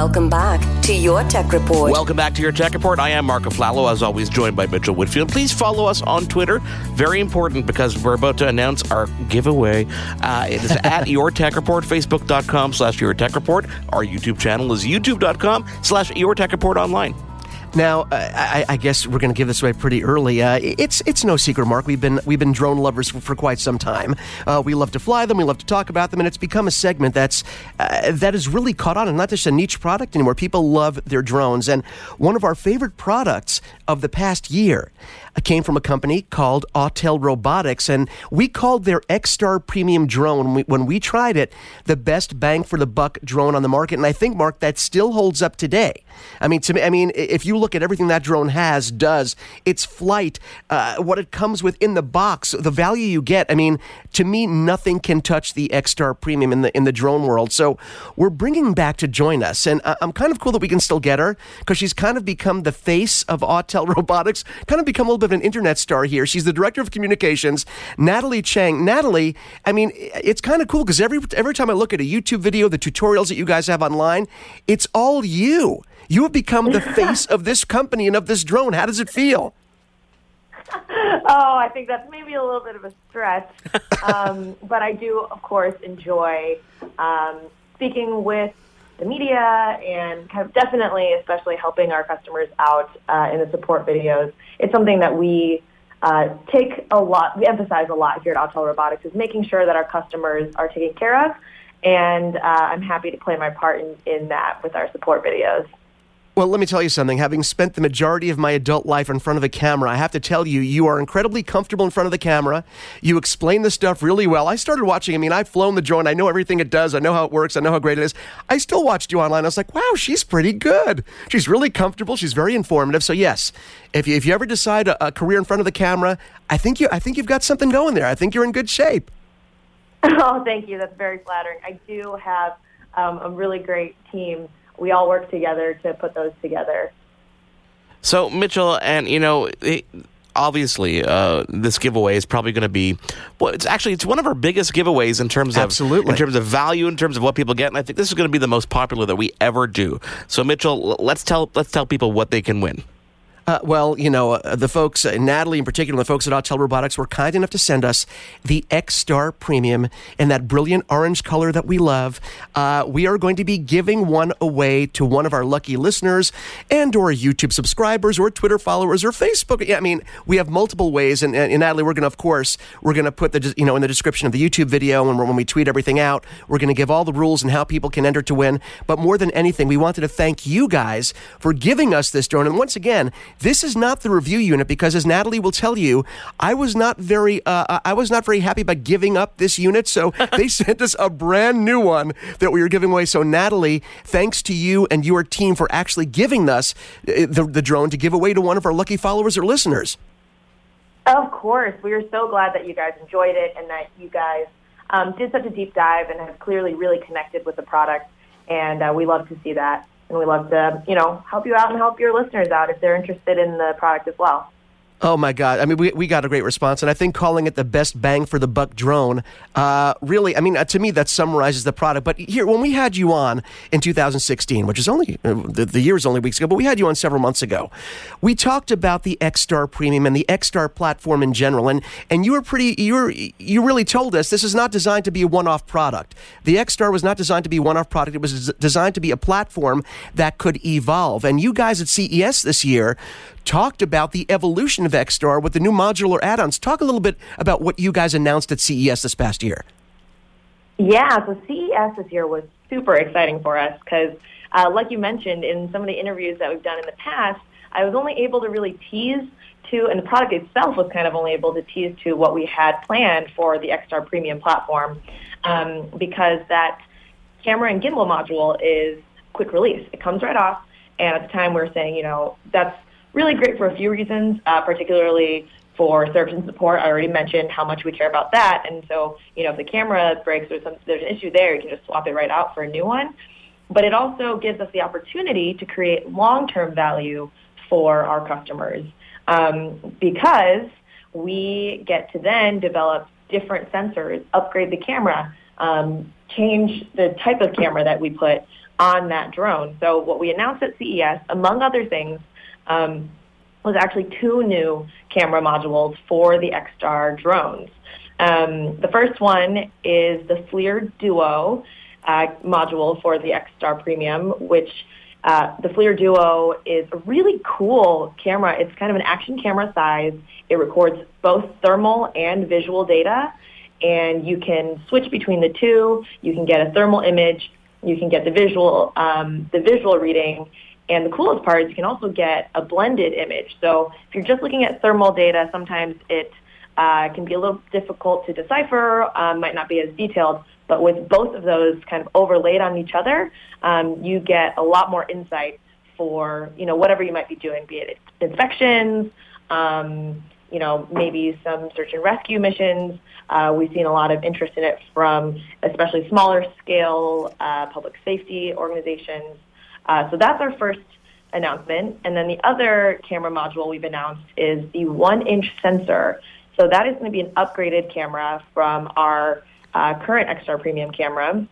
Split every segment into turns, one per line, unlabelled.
Welcome back to your Tech Report.
Welcome back to your Tech Report. I am Marc Aflalo, as always, joined by Mitchell Whitfield. Please follow us on Twitter. Very important because we're about to announce our giveaway. Uh, it is at Your Tech Report, facebook.com slash Your Tech Report. Our YouTube channel is youtube.com slash Your Tech Report online.
Now, uh, I, I, guess we're going to give this away pretty early. Uh, it's it's no secret, Mark. We've been we've been drone lovers for, for quite some time. Uh, we love to fly them. We love to talk about them, and it's become a segment that's uh, that has really caught on, and not just a niche product anymore. People love their drones, and one of our favorite products of the past year came from a company called Autel Robotics, and we called their X-Star Premium drone when we, when we tried it the best bang for the buck drone on the market. And I think, Mark, that still holds up today. I mean, to me, I mean, if you look at everything that drone has, does, its flight, uh, what it comes with in the box, the value you get. I mean, to me, nothing can touch the X-Star Premium in the in the drone world. So we're bringing back to join us, and uh, I'm kind of cool that we can still get her because she's kind of become the face of Autel Robotics, kind of become a little bit of an internet star here. She's the director of communications, Natalie Chang. Natalie, I mean, it's kind of cool because every every time I look at a YouTube video, the tutorials that you guys have online, it's all you. You have become the face of this company and of this drone. How does it feel?
oh, I think that's maybe a little bit of a stretch. Um, but I do, of course, enjoy um, speaking with the media and kind of definitely, especially helping our customers out uh, in the support videos. It's something that we uh, take a lot, we emphasize a lot here at Autel Robotics is making sure that our customers are taken care of. And uh, I'm happy to play my part in, in that with our support videos.
Well, let me tell you something. Having spent the majority of my adult life in front of a camera, I have to tell you, you are incredibly comfortable in front of the camera. You explain the stuff really well. I started watching. I mean, I've flown the drone. I know everything it does. I know how it works. I know how great it is. I still watched you online. I was like, wow, she's pretty good. She's really comfortable. She's very informative. So yes, if you, if you ever decide a, a career in front of the camera, I think you I think you've got something going there. I think you're in good shape.
Oh, thank you. That's very flattering. I do have um, a really great team we all work together to put those together.
So Mitchell, and you know. It, obviously uh, this giveaway is probably going to be well it's actually it's one of our biggest giveaways in terms of
Absolutely.
in terms of value in terms of what people get and i think this is going to be the most popular that we ever do so mitchell let's tell let's tell people what they can win
uh, well, you know, uh, the folks, uh, Natalie in particular, the folks at Autel Robotics were kind enough to send us the X Star Premium in that brilliant orange color that we love. Uh, we are going to be giving one away to one of our lucky listeners and or YouTube subscribers or Twitter followers or Facebook. Yeah, I mean, we have multiple ways. And, and, and Natalie, we're going to, of course, we're going to put the, you know, in the description of the YouTube video and when we tweet everything out, we're going to give all the rules and how people can enter to win. But more than anything, we wanted to thank you guys for giving us this drone. And once again, this is not the review unit because, as Natalie will tell you, I was not very, uh, uh I was not very happy about giving up this unit. So they sent us a brand new one that we were giving away. So Natalie, thanks to you and your team for actually giving us uh, the, the drone to give away to one of our lucky followers or listeners.
Of course, we are so glad that you guys enjoyed it and that you guys um, did such a deep dive and have clearly really connected with the product. And uh, we love to see that and we love to, you know, help you out and help your listeners out if they're interested in the product as well.
Oh my God! I mean, we, we got a great response, and I think calling it the best bang for the buck drone, uh, really, I mean, uh, to me that summarizes the product. But here, when we had you on in 2016, which is only uh, the, the year is only weeks ago, but we had you on several months ago, we talked about the X Star Premium and the X Star platform in general, and and you were pretty, you were you really told us this is not designed to be a one-off product. The X Star was not designed to be a one-off product; it was designed to be a platform that could evolve. And you guys at CES this year talked about the evolution of XStar with the new modular add-ons. Talk a little bit about what you guys announced at CES this past year.
Yeah, so CES this year was super exciting for us because, uh, like you mentioned in some of the interviews that we've done in the past, I was only able to really tease to, and the product itself was kind of only able to tease to what we had planned for the XStar Premium platform um, because that camera and gimbal module is quick release. It comes right off, and at the time we were saying, you know, that's really great for a few reasons, uh, particularly for service and support. I already mentioned how much we care about that. And so, you know, if the camera breaks or some, there's an issue there, you can just swap it right out for a new one. But it also gives us the opportunity to create long-term value for our customers um, because we get to then develop different sensors, upgrade the camera, um, change the type of camera that we put on that drone. So what we announced at CES, among other things, um, was actually two new camera modules for the X-Star drones. Um, the first one is the FLIR Duo uh, module for the X-Star Premium, which uh, the FLIR Duo is a really cool camera. It's kind of an action camera size. It records both thermal and visual data, and you can switch between the two. You can get a thermal image, you can get the visual, um, the visual reading, and the coolest part is you can also get a blended image. So if you're just looking at thermal data, sometimes it uh, can be a little difficult to decipher, um, might not be as detailed. But with both of those kind of overlaid on each other, um, you get a lot more insight for you know whatever you might be doing, be it inspections, um, you know maybe some search and rescue missions. Uh, we've seen a lot of interest in it from especially smaller scale uh, public safety organizations. Uh, so that's our first announcement. And then the other camera module we've announced is the one inch sensor. So that is going to be an upgraded camera from our uh, current X-Star Premium camera.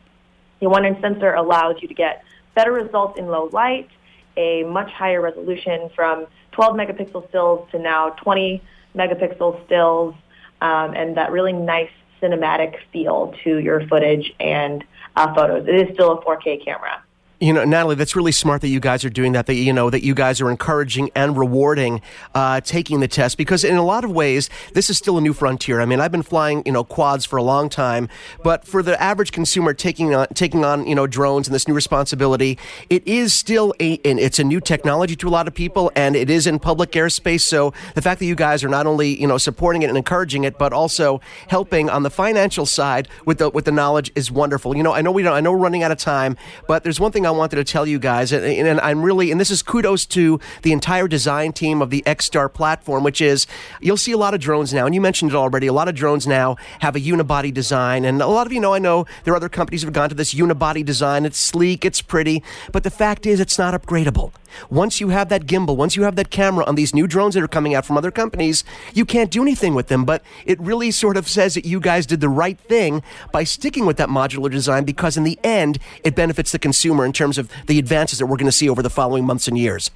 The one-inch sensor allows you to get better results in low light, a much higher resolution from 12 megapixel stills to now 20 megapixel stills, um, and that really nice cinematic feel to your footage and uh, photos. It is still a 4K camera.
You know, Natalie, that's really smart that you guys are doing that. That you know that you guys are encouraging and rewarding uh, taking the test because in a lot of ways this is still a new frontier. I mean, I've been flying you know quads for a long time, but for the average consumer taking on taking on you know drones and this new responsibility, it is still a it's a new technology to a lot of people, and it is in public airspace. So the fact that you guys are not only you know supporting it and encouraging it, but also helping on the financial side with the with the knowledge is wonderful. You know, I know we don't. I know we're running out of time, but there's one thing I wanted to tell you guys, and, and I'm really, and this is kudos to the entire design team of the X-Star platform, which is you'll see a lot of drones now, and you mentioned it already. A lot of drones now have a unibody design, and a lot of you know, I know there are other companies that have gone to this unibody design. It's sleek, it's pretty, but the fact is, it's not upgradable. Once you have that gimbal, once you have that camera on these new drones that are coming out from other companies, you can't do anything with them. But it really sort of says that you guys did the right thing by sticking with that modular design because in the end, it benefits the consumer in terms of the advances that we're going to see over the following months and years.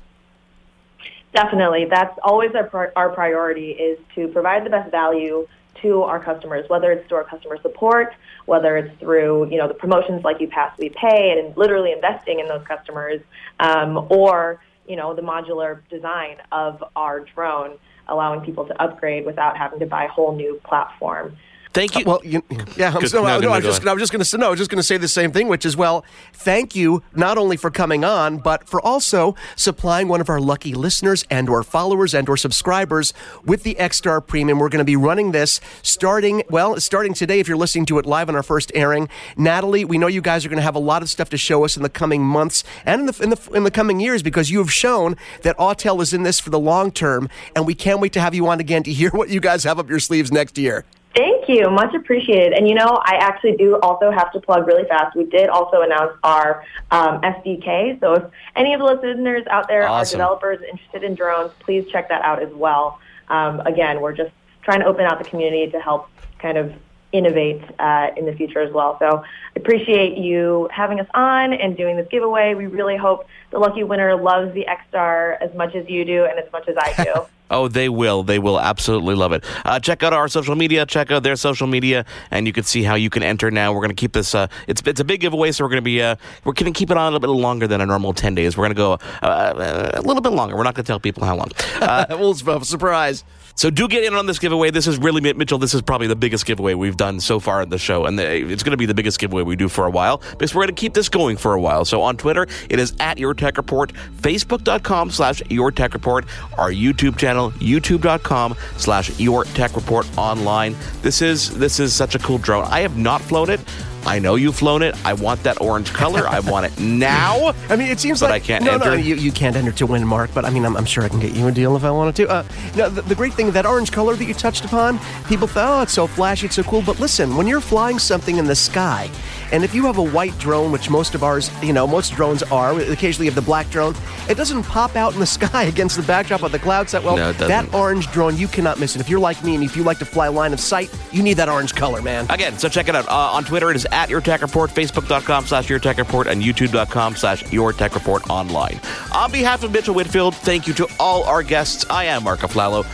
Definitely. That's always our, our priority is to provide the best value to our customers, whether it's through our customer support, whether it's through you know the promotions like you pass We Pay and literally investing in those customers, um, or you know the modular design of our drone, allowing people to upgrade without having to buy a whole new platform.
Thank you.
Uh, well, you, yeah, I'm so, no, no, no, I'm just, I was just going to no, I was just going to say the same thing, which is well, thank you not only for coming on, but for also supplying one of our lucky listeners and or followers and or subscribers with the X-Star Premium. We're going to be running this starting well, starting today. If you're listening to it live on our first airing, Natalie, we know you guys are going to have a lot of stuff to show us in the coming months and in the in the in the coming years because you have shown that Autel is in this for the long term, and we can't wait to have you on again to hear what you guys have up your sleeves next year.
Thank you. Much appreciated. And you know, I actually do also have to plug really fast. We did also announce our um, SDK. So if any of the listeners out there awesome. are developers interested in drones, please check that out as well. Um, again, we're just trying to open out the community to help kind of innovate uh, in the future as well. So I appreciate you having us on and doing this giveaway. We really hope the lucky winner loves the X-Star as much as you do and as much as I do.
Oh, they will. They will absolutely love it. Uh, check out our social media. Check out their social media, and you can see how you can enter now. We're going to keep this. Uh, it's it's a big giveaway, so we're going to be uh, we're going to keep it on a little bit longer than a normal ten days. We're going to go uh, uh, a little bit longer. We're not going to tell people how long.
Uh, we'll surprise.
So do get in on this giveaway. This is really Mitchell. This is probably the biggest giveaway we've done so far in the show, and it's going to be the biggest giveaway we do for a while because we're going to keep this going for a while. So on Twitter, it is at Your Tech Report, Facebook.com/slash Your Tech Report, our YouTube channel, YouTube.com slash Your Tech Report online. This is this is such a cool drone. I have not flown it. I know you've flown it. I want that orange color. I want it now.
I mean, it seems
but
like
I can't
no,
enter.
No, you, you can't enter to win, Mark. But I mean, I'm, I'm, sure I can get you a deal if I wanted to. Uh, no, the, the, great thing that orange color that you touched upon, people thought, oh, it's so flashy, it's so cool. But listen, when you're flying something in the sky, and if you have a white drone, which most of ours, you know, most drones are, occasionally you have the black drone, it doesn't pop out in the sky against the backdrop of the clouds set. Well,
no,
that orange drone, you cannot miss it. If you're like me and if you like to fly line of sight, you need that orange color, man.
Again, so check it out. Uh, on Twitter, it is at Your Tech Report, Facebook.com slash Your Tech Report, and YouTube.com slash Your Tech Report online. On behalf of Mitchell Whitfield, thank you to all our guests. I am Marc Aflalo.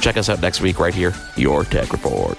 Check us out next week right here, Your Tech Report.